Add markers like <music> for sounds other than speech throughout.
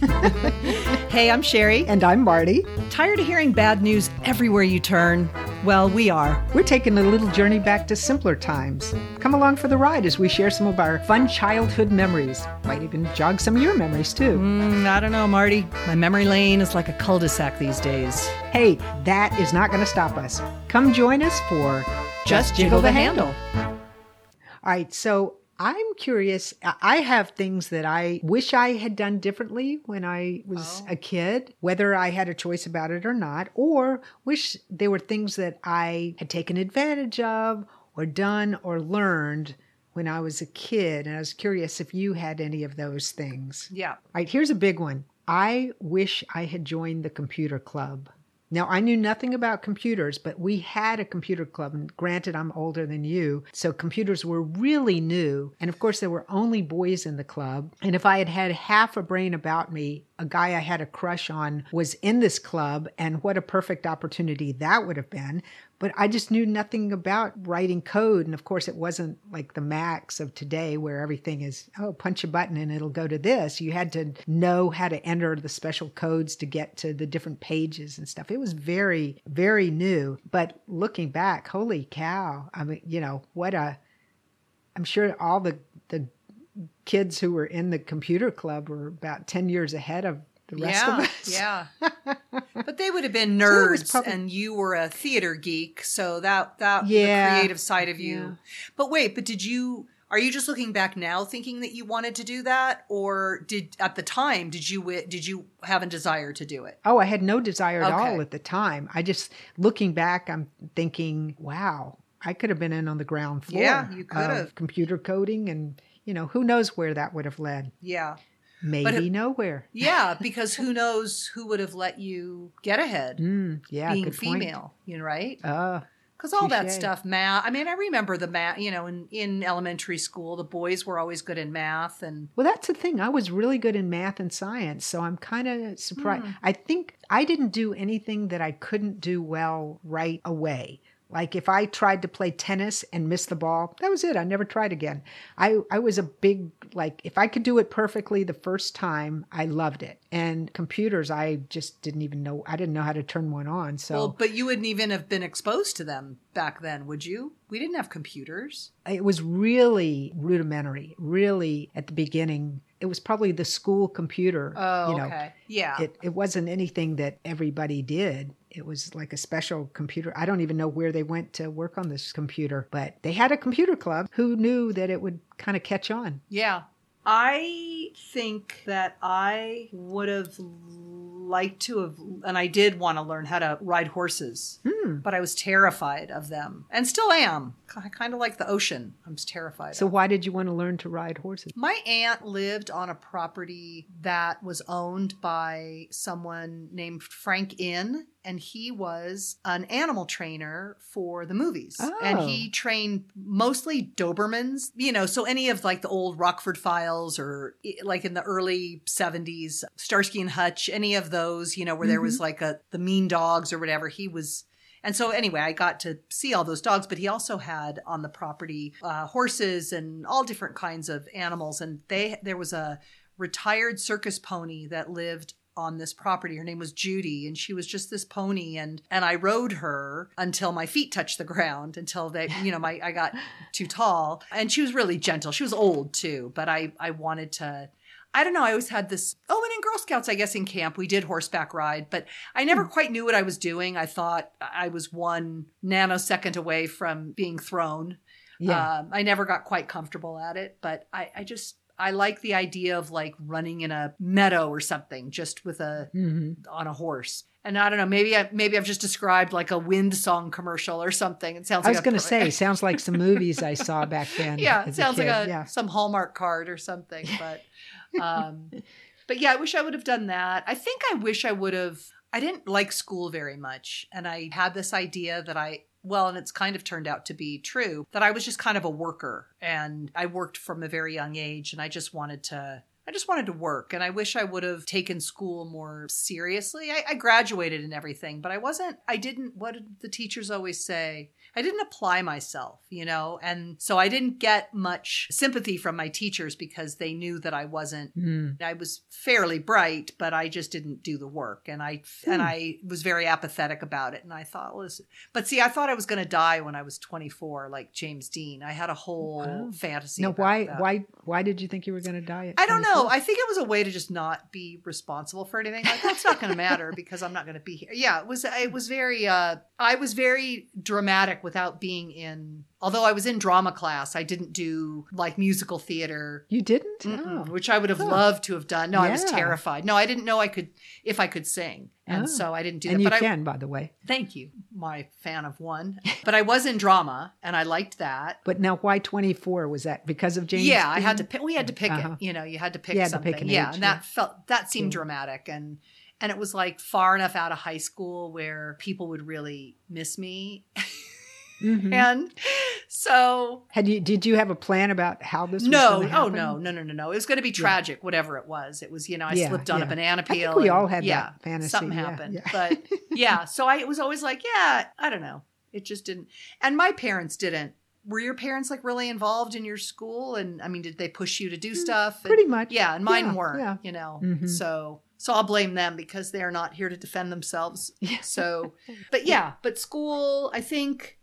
<laughs> Hey, I'm Sherry. And I'm Marty. Tired of hearing bad news everywhere you turn? Well, we are. We're taking a little journey back to simpler times. Come along for the ride as we share some of our fun childhood memories. Might even jog some of your memories too. Mm, I don't know, Marty. My memory lane is like a cul de sac these days. Hey, that is not going to stop us. Come join us for Just jiggle the handle. All right, so I'm curious. I- have things that I wish I had done differently when I was Oh. a kid, whether I had a choice about it or not, or wish there were things that I had taken advantage of or done or learned when I was a kid. And I was curious if you had any of those things. Yeah. All right, here's a big one. I wish I had joined the computer club. Now, I knew nothing about computers, but we had a computer club. And granted, I'm older than you, so computers were really new. And of course, there were only boys in the club. And if I had had half a brain about me, a guy I had a crush on was in this club, and what a perfect opportunity that would have been. But I just knew nothing about writing code. And of course, it wasn't like the Macs of today where everything is, oh, punch a button and it'll go to this. You had to know how to enter the special codes to get to the different pages and stuff. It was very, very new. But looking back, holy cow. I mean, you know, what a, I'm sure all the, the kids who were in the computer club were about 10 years ahead of the rest of yeah, us. yeah. <laughs> But they would have been So nerds, probably- and you were a theater geek, so that that Yeah, the creative side of you. yeah. But wait, but did you? Are you just looking back now, thinking that you wanted to do that, or did at the time did you did you have a desire to do it? Oh, I had no desire at all at the time. I just looking back, I'm thinking, wow, I could have been in on the ground floor. Yeah, you could of have. computer coding, and you know, who knows where that would have led? Yeah, Maybe it- nowhere. <laughs> yeah. Because who knows who would have let you get ahead Mm, yeah, being good point. female, you know, right? Uh, Because all that stuff, math. I mean, I remember the math. You know, in in elementary school, the boys were always good in math, and well, that's the thing. I was really good in math and science, so I'm kind of surprised. Hmm. I think I didn't do anything that I couldn't do well right away. Like if I tried to play tennis and missed the ball, that was it. I never tried again. I, I was a big, like, if I could do it perfectly the first time, I loved it. And computers, I just didn't even know, I didn't know how to turn one on. So Well, but you wouldn't even have been exposed to them back then, would you? We didn't have computers. it was really rudimentary, really at the beginning. It was probably the school computer. Oh, you know, okay. Yeah. It, it wasn't anything that everybody did. It was like a special computer. I don't even know where they went to work on this computer, but they had a computer club who knew that it would kind of catch on. yeah. I think that I would have liked to have, and I did want to learn how to ride horses, Hmm. but I was terrified of them and still am. I kind of like the ocean. I'm just terrified. So of. why did you want to learn to ride horses? My aunt lived on a property that was owned by someone named Frank Inn, and he was an animal trainer for the movies. And Oh. he trained mostly Dobermans, you know, so any of like the old Rockford Files or like in the early 70s, Starsky and Hutch, any of those, you know, where there was like a the mean dogs or whatever, he was and so anyway, I got to see all those dogs, but he also had on the property uh, horses and all different kinds of animals. And they there was a retired circus pony that lived on this property. Her name was Judy, and she was just this pony. And and I rode her until my feet touched the ground, until they, you know, my I got too tall. And she was really gentle. She was old too, but I I wanted to. I don't know. I always had this. Oh, and in Girl Scouts, I guess in camp we did horseback ride, but I never quite knew what I was doing. I thought I was one nanosecond away from being thrown. Yeah. Um, I never got quite comfortable at it, but I, I just I like the idea of like running in a meadow or something, just with a hmm on a horse. And I don't know, maybe I maybe I've just described like a wind song commercial or something. It sounds. Like I was a- going to say, <laughs> sounds like some movies I saw back then. yeah, it sounds like a yeah. some Hallmark card or something. <laughs> But um, but yeah, I wish I would have done that. I think I wish I would have. I didn't like school very much, and I had this idea that I well, and it's kind of turned out to be true that I was just kind of a worker, and I worked from a very young age, and I just wanted to. I just wanted to work, and I wish I would have taken school more seriously. I, I graduated and everything, but I wasn't. I didn't. What did the teachers always say? I didn't apply myself, you know, and so I didn't get much sympathy from my teachers because they knew that I wasn't. Mm. I was fairly bright, but I just didn't do the work, and I and Hmm. I was very apathetic about it. And I thought, well, this, but see, I thought I was going to die when I was 24, like James Dean. I had a whole Wow. fantasy. No, why that. why why did you think you were going to die? At I don't 24? Know. I think it was a way to just not be responsible for anything. Like that's not going to matter because I'm not going to be here. Yeah, it was. It was very. uh I was very dramatic without being in. Although I was in drama class, I didn't do like musical theater. you didn't. Oh. which I would have loved to have done. No, I was terrified. No, I didn't know I could if I could sing, and Oh. so I didn't do and that. you But I can, by the way. thank you, my fan of one. but I was in drama, and I liked that. But now, why twenty four? Was that because of James? yeah, I had to pick. We had to pick Uh-huh. it. You know, you had to pick had to something. pick an yeah, age, and yeah. that felt that seemed Yeah. dramatic, and and it was like far enough out of high school where people would really miss me, Mhm. <laughs> and so Had you? Did you have a plan about how this? no, gonna oh no, no, no, no, no. It was going to be tragic, whatever it was. It was, you know, I Yeah, slipped on a yeah. banana I peel. think we and- all had yeah, that fantasy. Something yeah, happened, yeah. but <laughs> yeah. So I was always like, yeah, I don't know. It just didn't. And my parents didn't. Were your parents like really involved in your school? And I mean, did they push you to do stuff? Mm, pretty much. Yeah, and mine Yeah, weren't. yeah. You know, Mhm. so so I'll blame them because they're not here to defend themselves. <laughs> Yeah. So, <laughs> but yeah, but school, I think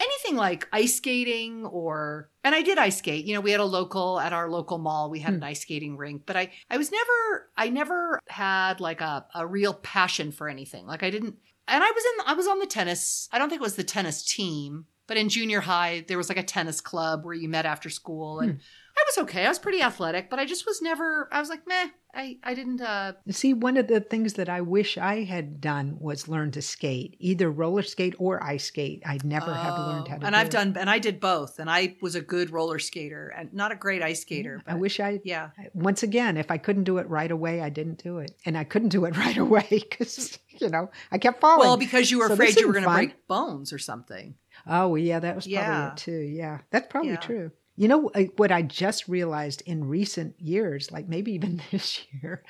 anything like ice skating or and I did ice skate. You know, we had a local at our local mall, we had an hmm. ice skating rink, but I I was never I never had like a a real passion for anything. Like I didn't and I was in I was on the tennis. I don't think it was the tennis team, but in junior high there was like a tennis club where you met after school and hmm. I was okay. I was pretty athletic, but I just was never I was like, "Meh, I I didn't uh See, one of the things that I wish I had done was learn to skate, either roller skate or ice skate. I never have learned how to. Oh, And do I've it. done, and I did both, and I was a good roller skater and not a great ice skater. I but wish I. yeah, Once again, if I couldn't do it right away, I didn't do it, and I couldn't do it <laughs> right away because you know I kept falling. well, because you were So afraid you were going to break bones or something. Oh, yeah, that was probably Yeah. it too. Yeah, that's probably Yeah. true. You know what I just realized in recent years, like maybe even <laughs> this year,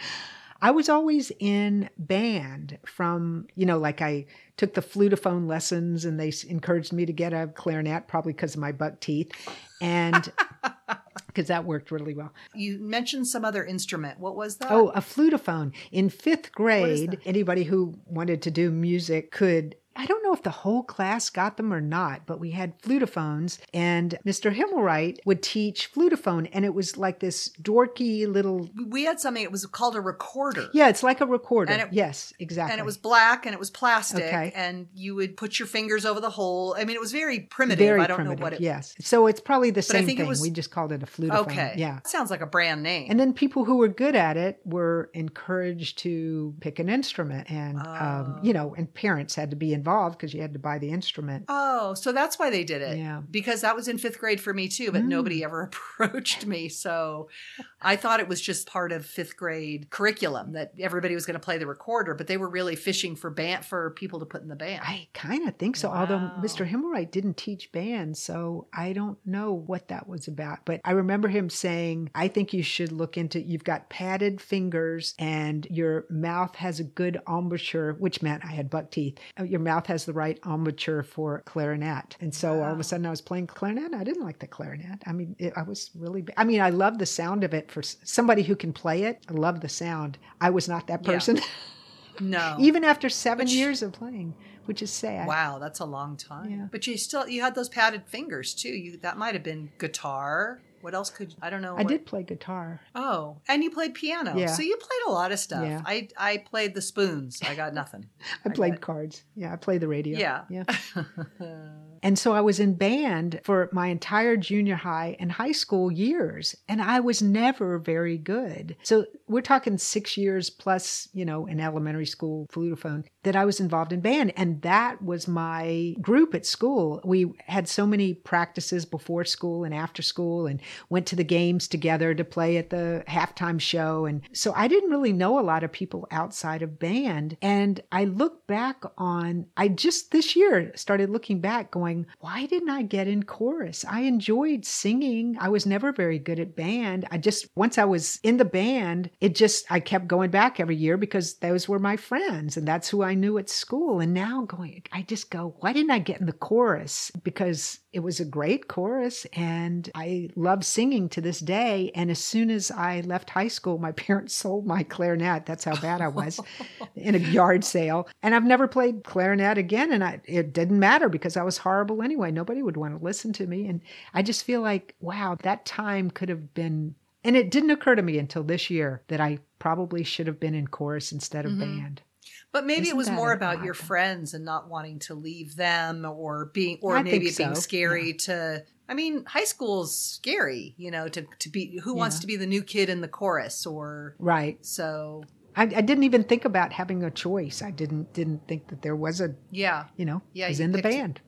I was always in band from, you know, like I took the flutophone lessons and they encouraged me to get a clarinet, probably because of my buck teeth. And <laughs> because that worked really well. You mentioned some other instrument. What was that? Oh, a flutophone. In fifth grade, anybody who wanted to do music could. I don't know if the whole class got them or not, but we had flutophones, and Mr. Himmelwright would teach flutophone, and it was like this dorky little. we had something. It was called a recorder. Yeah, it's like a recorder. It- yes, exactly. And it was black and it was plastic, Okay. and you would put your fingers over the hole. I mean, it was very primitive. very I don't primitive. know what it. Was. Yes, so it's probably the same thing. was- we just called it a flutophone. Okay. Yeah. Sounds like a brand name. And then people who were good at it were encouraged to pick an instrument, and um, you know, and parents had to be involved because you had to buy the instrument. Oh, so that's why they did it. Yeah. Because that was in fifth grade for me too, but Mm. nobody ever <laughs> approached me. So I thought it was just part of fifth grade curriculum that everybody was going to play the recorder, but they were really fishing for band for people to put in the band. I kind of think so. Although Mr. Himmelwright didn't teach band, so I don't know what that was about. But I remember him saying, I think you should look into you've got padded fingers and your mouth has a good embouchure, which meant I had buck teeth. Uh, Your mouth has the right embouchure for clarinet. And so all of a sudden I was playing clarinet. I didn't like the clarinet. I mean, it, I was really, I mean, I love the sound of it for somebody who can play it. I love the sound. I was not that Yeah. person, <laughs> no. even after seven Which- years of playing, which is sad. wow, that's a long time. Yeah. But you still you had those padded fingers too. You that might have been guitar. What else could I don't know. I what- did play guitar. Oh, and you played piano. Yeah. So you played a lot of stuff. Yeah. I I played the spoons. I got nothing. <laughs> I played got- cards. Yeah, I played the radio. Yeah. Yeah. <laughs> And so I was in band for my entire junior high and high school years, and I was never very good. So we're talking six years plus, you know, in elementary school, flutophone, that I was involved in band. And that was my group at school. We had so many practices before school and after school, and went to the games together to play at the halftime show. And so I didn't really know a lot of people outside of band. And I look back on, I just this year started looking back going, going, why didn't I get in chorus? I enjoyed singing. I was never very good at band. I just, once I was in the band, it just, I kept going back every year because those were my friends and that's who I knew at school. And now going, I just go, why didn't I get in the chorus? Because it was a great chorus and I love singing to this day. And as soon as I left high school, my <laughs> parents sold my clarinet. That's how bad I was <laughs> in a yard sale. And I've never played clarinet again. And I, it didn't matter because I was horrible anyway. Nobody would want to listen to me. And I just feel like, wow, that time could have been. And it didn't occur to me until this year that I probably should have been in chorus instead of Mhm. band. But maybe Isn't it was more about odd your friends and not wanting to leave them or being or I maybe it being scary to I mean, high school's scary, you know, to to be who wants to be the new kid in the chorus or Right. so I, I didn't even think about having a choice. I didn't didn't think that there was a yeah. you know, Yeah, I was in the band.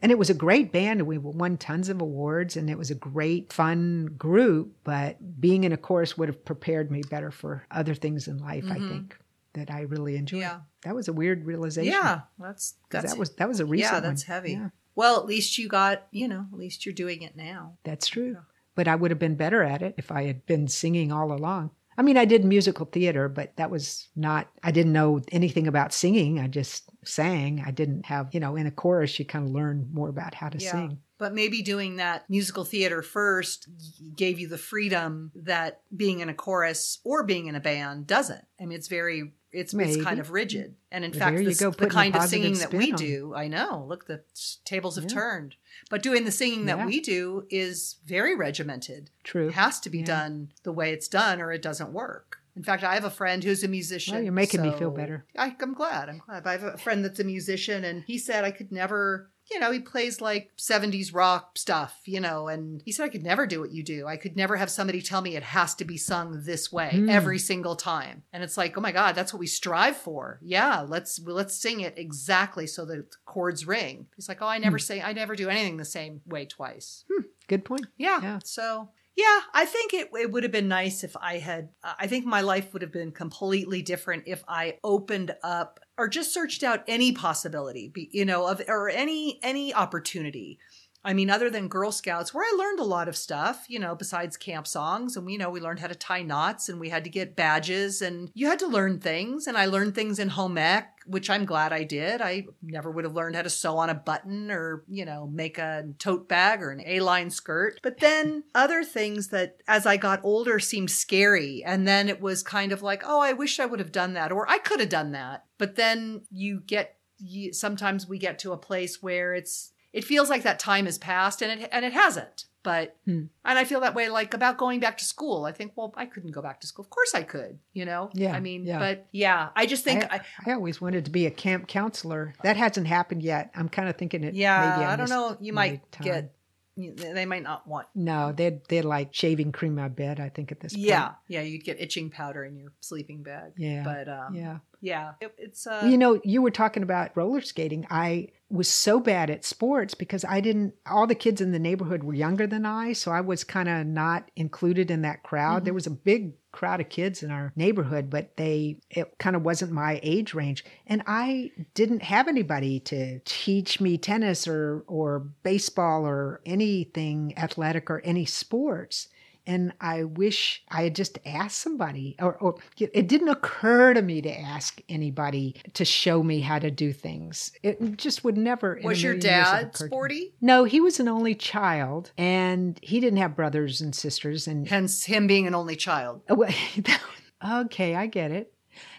And it was a great band and we won tons of awards and it was a great fun group, but being in a chorus would have prepared me better for other things in life, I Mhm. think, that I really enjoyed. Yeah. That was a weird realization. Yeah. That's that's that was that was a recent Yeah, that's one. heavy. Yeah, Well, at least you got, you know, at least you're doing it now. that's true. Yeah. But I would have been better at it if I had been singing all along. I mean, I did musical theater, but that was not, I didn't know anything about singing. I just sang. I didn't have, you know, in a chorus, you kind of learn more about how to Yeah. sing. But maybe doing that musical theater first gave you the freedom that being in a chorus or being in a band doesn't. I mean, it's very, it's, it's kind of rigid. And in fact, this- go, the kind of singing that we on do, I know, look, the tables have Yeah. turned. But doing the singing that Yeah. we do is very regimented. True. It has to be Yeah. done the way it's done or it doesn't work. In fact, I have a friend who's a musician. Well, you're making me feel better. I, I'm glad. I'm glad. I have a friend that's a musician, and he said I could never, you know, he plays like 70s rock stuff, you know, and he said I could never do what you do. I could never have somebody tell me it has to be sung this way Hmm. every single time. And it's like, oh my God, that's what we strive for. Yeah, let's let's sing it exactly so the chords ring. He's like, oh, I Hmm. never say, I never do anything the same way twice. Good point. Yeah. Yeah. So yeah, I think it, it would have been nice if I had, uh, I think my life would have been completely different if I opened up or just searched out any possibility, you know, of, or any, any opportunity. I mean, other than Girl Scouts, where I learned a lot of stuff, you know, besides camp songs. And we you know we learned how to tie knots and we had to get badges and you had to learn things. And I learned things in home ec, which I'm glad I did. I never would have learned how to sew on a button or, you know, make a tote bag or an A line skirt. But then other things that as I got older seemed scary. And then it was kind of like, oh, I wish I would have done that or I could have done that. But then you get, you, sometimes we get to a place where it's, it feels like that time has passed and it and it hasn't but Hmm. and i feel that way like about going back to school i think well i couldn't go back to school of course i could you know Yeah, i mean yeah. but yeah i just think I, I always wanted to be a camp counselor. That hasn't happened yet. I'm kind of thinking it. yeah maybe i, don't know you might time. get they might not want No, they'd they'd like shaving cream my bed. I think at this point. yeah yeah you'd get itching powder in your sleeping bag Yeah. but um yeah, yeah. It- it's uh you know, you were talking about roller skating. I was so bad at sports because I didn't, all the kids in the neighborhood were younger than I. So I was kind of not included in that crowd. Mhm. There was a big crowd of kids in our neighborhood, but they, it kind of wasn't my age range. And I didn't have anybody to teach me tennis or, or baseball or anything athletic or any sports. And I wish I had just asked somebody, or, or it didn't occur to me to ask anybody to show me how to do things. It just would never. was your million years have dad occurred to me. sporty No, he was an only child, and he didn't have brothers and sisters. And hence him being an only child <laughs> okay, I get it.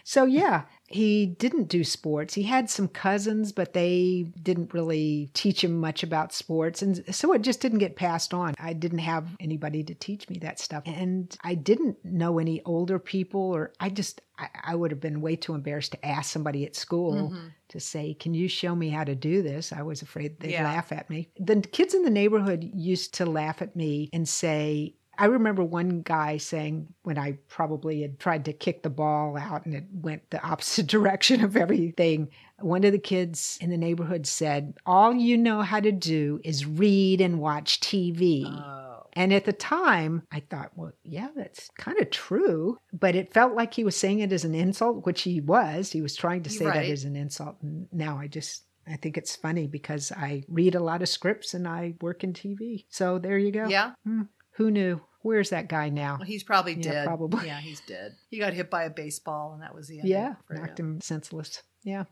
So yeah, he didn't do sports. He had some cousins, but they didn't really teach him much about sports, and so it just didn't get passed on. I didn't have anybody to teach me that stuff, and I didn't know any older people, or I just I, I would have been way too embarrassed to ask somebody at school Mhm. to say, "Can you show me how to do this?" I was afraid they'd Yeah. laugh at me. The kids in the neighborhood used to laugh at me and say, I remember one guy saying when I probably had tried to kick the ball out and it went the <laughs> opposite direction of everything. One of the kids in the neighborhood said, All you know how to do is read and watch TV. oh And at the time, I thought, well, yeah, that's kind of true. But it felt like he was saying it as an insult, which he was. He was trying to say Right. that as an insult. And now I just I think it's funny because I read a lot of scripts and I work in TV. So there you go. Yeah. Hmm. Who knew? Where's that guy now? Well, he's probably Yeah, dead. probably. Yeah, he's dead. He got hit by a baseball, and that was the end. Yeah, knocked him senseless. Yeah.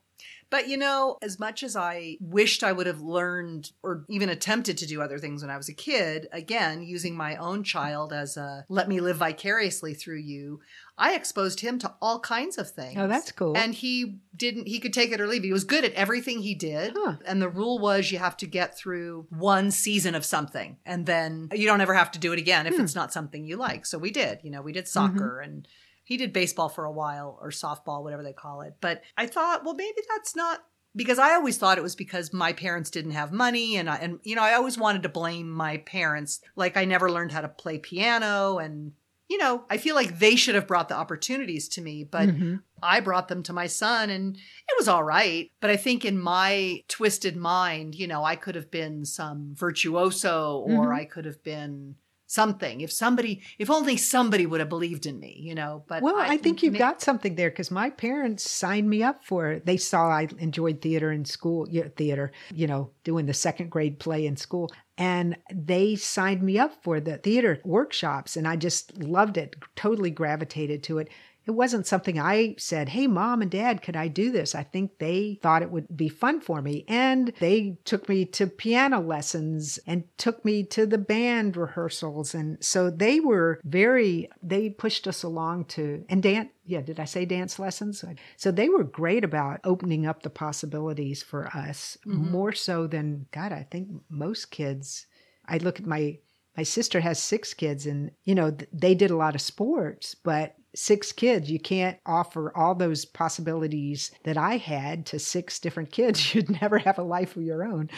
But you know, as much as I wished I would have learned or even attempted to do other things when I was a kid, again, using my own child as a let me live vicariously through you, I exposed him to all kinds of things. Oh, that's cool. And he didn't, he could take it or leave it. He was good at everything he did. Huh. And the rule was you have to get through one season of something and then you don't ever have to do it again if Hmm. it's not something you like. So we did, you know, we did soccer and he did baseball for a while or softball, whatever they call it. But I thought, well, maybe that's not because I always thought it was because my parents didn't have money and I, and you know I always wanted to blame my parents like I never learned how to play piano and you know I feel like they should have brought the opportunities to me but Mhm. I brought them to my son and it was all right but I think in my twisted mind you know I could have been some virtuoso or Mhm. I could have been something if somebody if only somebody would have believed in me you know but Well, I, think you've got something there because my parents signed me up for it. They saw I enjoyed theater in school, yeah, theater, you know, doing the second grade play in school. And they signed me up for the theater workshops, and I just loved it, totally gravitated to it. It wasn't something I said, Hey, mom and dad, could I do this? I think they thought it would be fun for me. And they took me to piano lessons and took me to the band rehearsals. And so they were very, they pushed us along to, and dance, yeah, did I say dance lessons? So they were great about opening up the possibilities for us, mm-hmm. more so than, God, I think most kids. I look at my my sister has six kids and you know they did a lot of sports but six kids. You can't offer all those possibilities that i had to six different kids. <laughs> You'd never have a life of your own.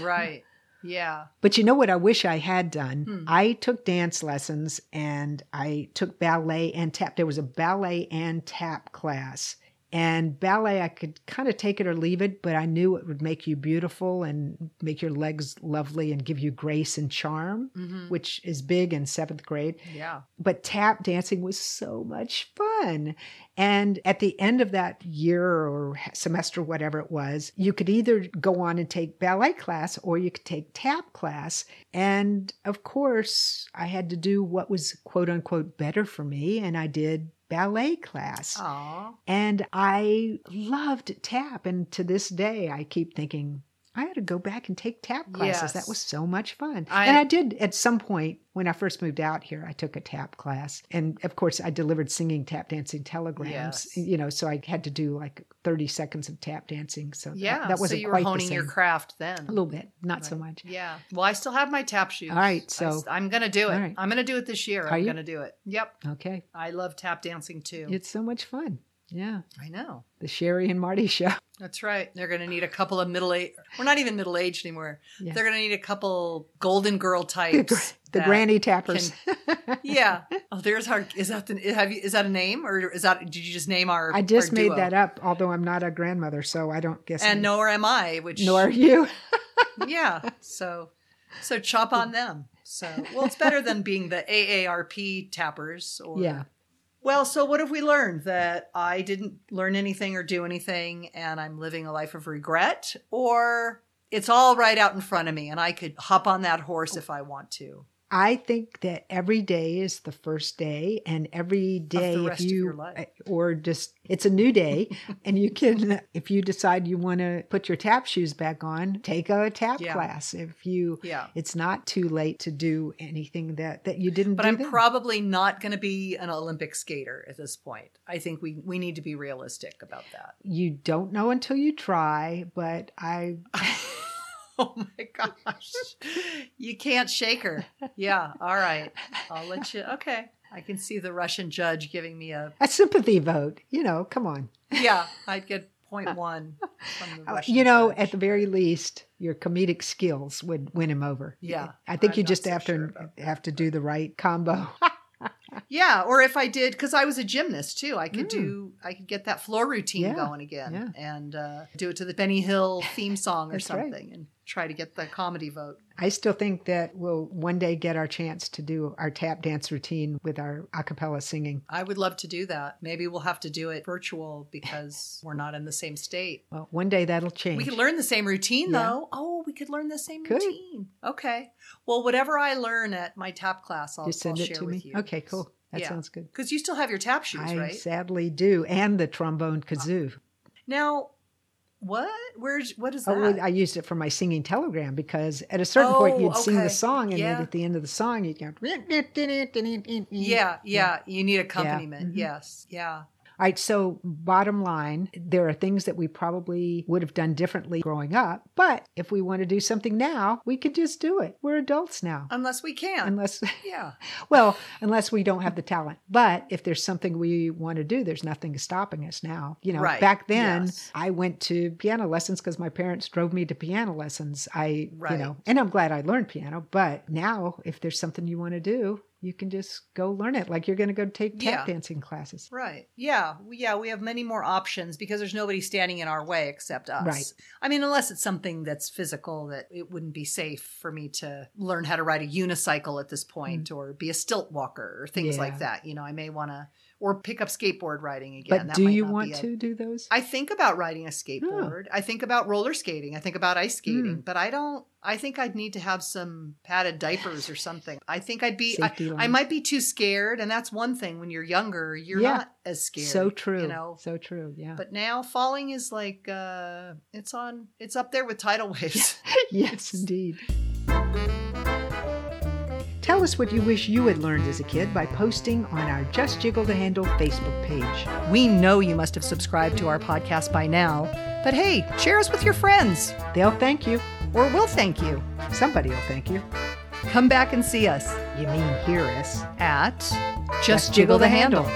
Right. Yeah. <laughs> But you know what i wish i had done? Hmm. i took dance lessons and i took ballet and tap. There was a ballet and tap class and ballet i could kind of take it or leave it but i knew it would make you beautiful and make your legs lovely and give you grace and charm hmm which is big in seventh grade. yeah But tap dancing was so much fun. And at the end of that year or semester, whatever it was, you could either go on and take ballet class or you could take tap class. And of course, I had to do what was quote unquote better for me. And I did ballet class. Aw. And I loved tap. And to this day, I keep thinking, I had to go back and take tap classes. That was so much fun. I- and I did at some point when I first moved out here, I took a tap class. And of course, I delivered singing tap dancing telegrams, Yes. you know, so I had to do like 30 seconds of tap dancing. So Yeah, that, wasn't so you were honing your craft then. A little bit, not so much. Yeah. Well, I still have my tap shoes. All right, I so- s- I'm gonna do it. right. I'm gonna do it this year. Are I'm gonna do it. Yep. Okay. I love tap dancing too. It's so much fun. Yeah. I know. The Sherry and Marty show. <laughs> That's right. They're gonna need a couple of middle age. We're not even middle aged anymore. Yeah. They're gonna need a couple golden girl The, types. gr- the granny tappers. <laughs> Yeah. Oh, there's our. Is that the? Have you? Is that a name or is that? Did you just name our? I just our made duo? that up, although I'm not a grandmother, so I don't guess. And nor am I. Which nor are you. <laughs> yeah. So, so chop on them. So, well, it's better than being the AARP tappers. Or, Yeah. Well, so what have we learned? That I didn't learn anything or do anything, and I'm living a life of regret, or it's all right out in front of me, and I could hop on that horse if I want to. I think that every day is the first day, and every day, rest if of you, your life. Eh, or just it's a new day, <laughs> and you can, if you decide you want to put your tap shoes back on, take a tap Yeah. class. If you, Yeah. it's not too late to do anything that that you didn't. But do I'm then. probably not going to be an Olympic skater at this point. I think we we need to be realistic about that. you don't know until you try, but I <laughs> <laughs> Oh my gosh. You can't shake her. Yeah. All right. I'll let you. Okay. I can see the Russian judge giving me a. a sympathy vote. You know, come on. Yeah. I'd get point <laughs> one from the Uh, you know, judge. at the very least, your comedic skills would win him over. Yeah, I think I'm you just so have sure to have to do the right combo. <laughs> yeah, or if I did, because I was a gymnast too, I could do, I could get that floor routine Mm. Yeah, going again, yeah. and uh, do it to the Benny Hill theme song or That's right. something, and try to get the comedy vote. I still think that we'll one day get our chance to do our tap dance routine with our a cappella singing. I would love to do that. Maybe we'll have to do it virtual because we're not in the same state. Well, one day that'll change. We could learn the same routine Yeah. though. Oh, we could learn the same Could. routine. Okay. Well, whatever I learn at my tap class, I'll, I'll it share to with you. Okay, cool. That Yeah. sounds good. Because you still have your tap shoes, right? I right? sadly do, and the trombone kazoo. Now, what? Where's what is that? Oh, I used it for my singing telegram because at a certain point Oh, you'd sing the song, and Yeah. then at the end of the song you'd go. yeah, yeah. You need accompaniment. Mhm. Yes. Yeah. All right, so bottom line, there are things that we probably would have done differently growing up, but if we want to do something now, we could just do it. We're adults now. Unless we can. Unless, <laughs> yeah. well, unless we don't have the talent. But if there's something we want to do, there's nothing stopping us now. You know, Right, back then yes. I went to piano lessons because my parents drove me to piano lessons. I, you know, and I'm glad I learned piano. But now, if there's something you want to do, you can just go learn it. Like you're going to go take tap Yeah. dancing classes. Right. Yeah. We- Yeah. We have many more options because there's nobody standing in our way except us. Right. I mean, unless it's something that's physical that it wouldn't be safe for me to learn how to ride a unicycle at this point mm. or be a stilt walker or things. Yeah. like that. You know, I may want to, or pick up skateboard riding again. But That do might you want to do those? I think about riding a skateboard. I think about roller skating. I think about ice skating, Mm. but I don't. I think I'd need to have some padded diapers or something. I think I'd be. I, I might be too scared, and that's one thing. When you're younger, you're Yeah. not as scared. so true. You know. so true. Yeah. But now falling is like uh it's on. It's up there with tidal <laughs> waves. yes, <laughs> indeed. Tell us what you wish you had learned as a kid by posting on our Just Jiggle the Handle Facebook page. we know you must have subscribed to our podcast by now, but hey, share us with your friends, They'll thank you. or we'll thank you. Somebody will thank you. Come back and see us You mean hear us. at Just, Jiggle the handle.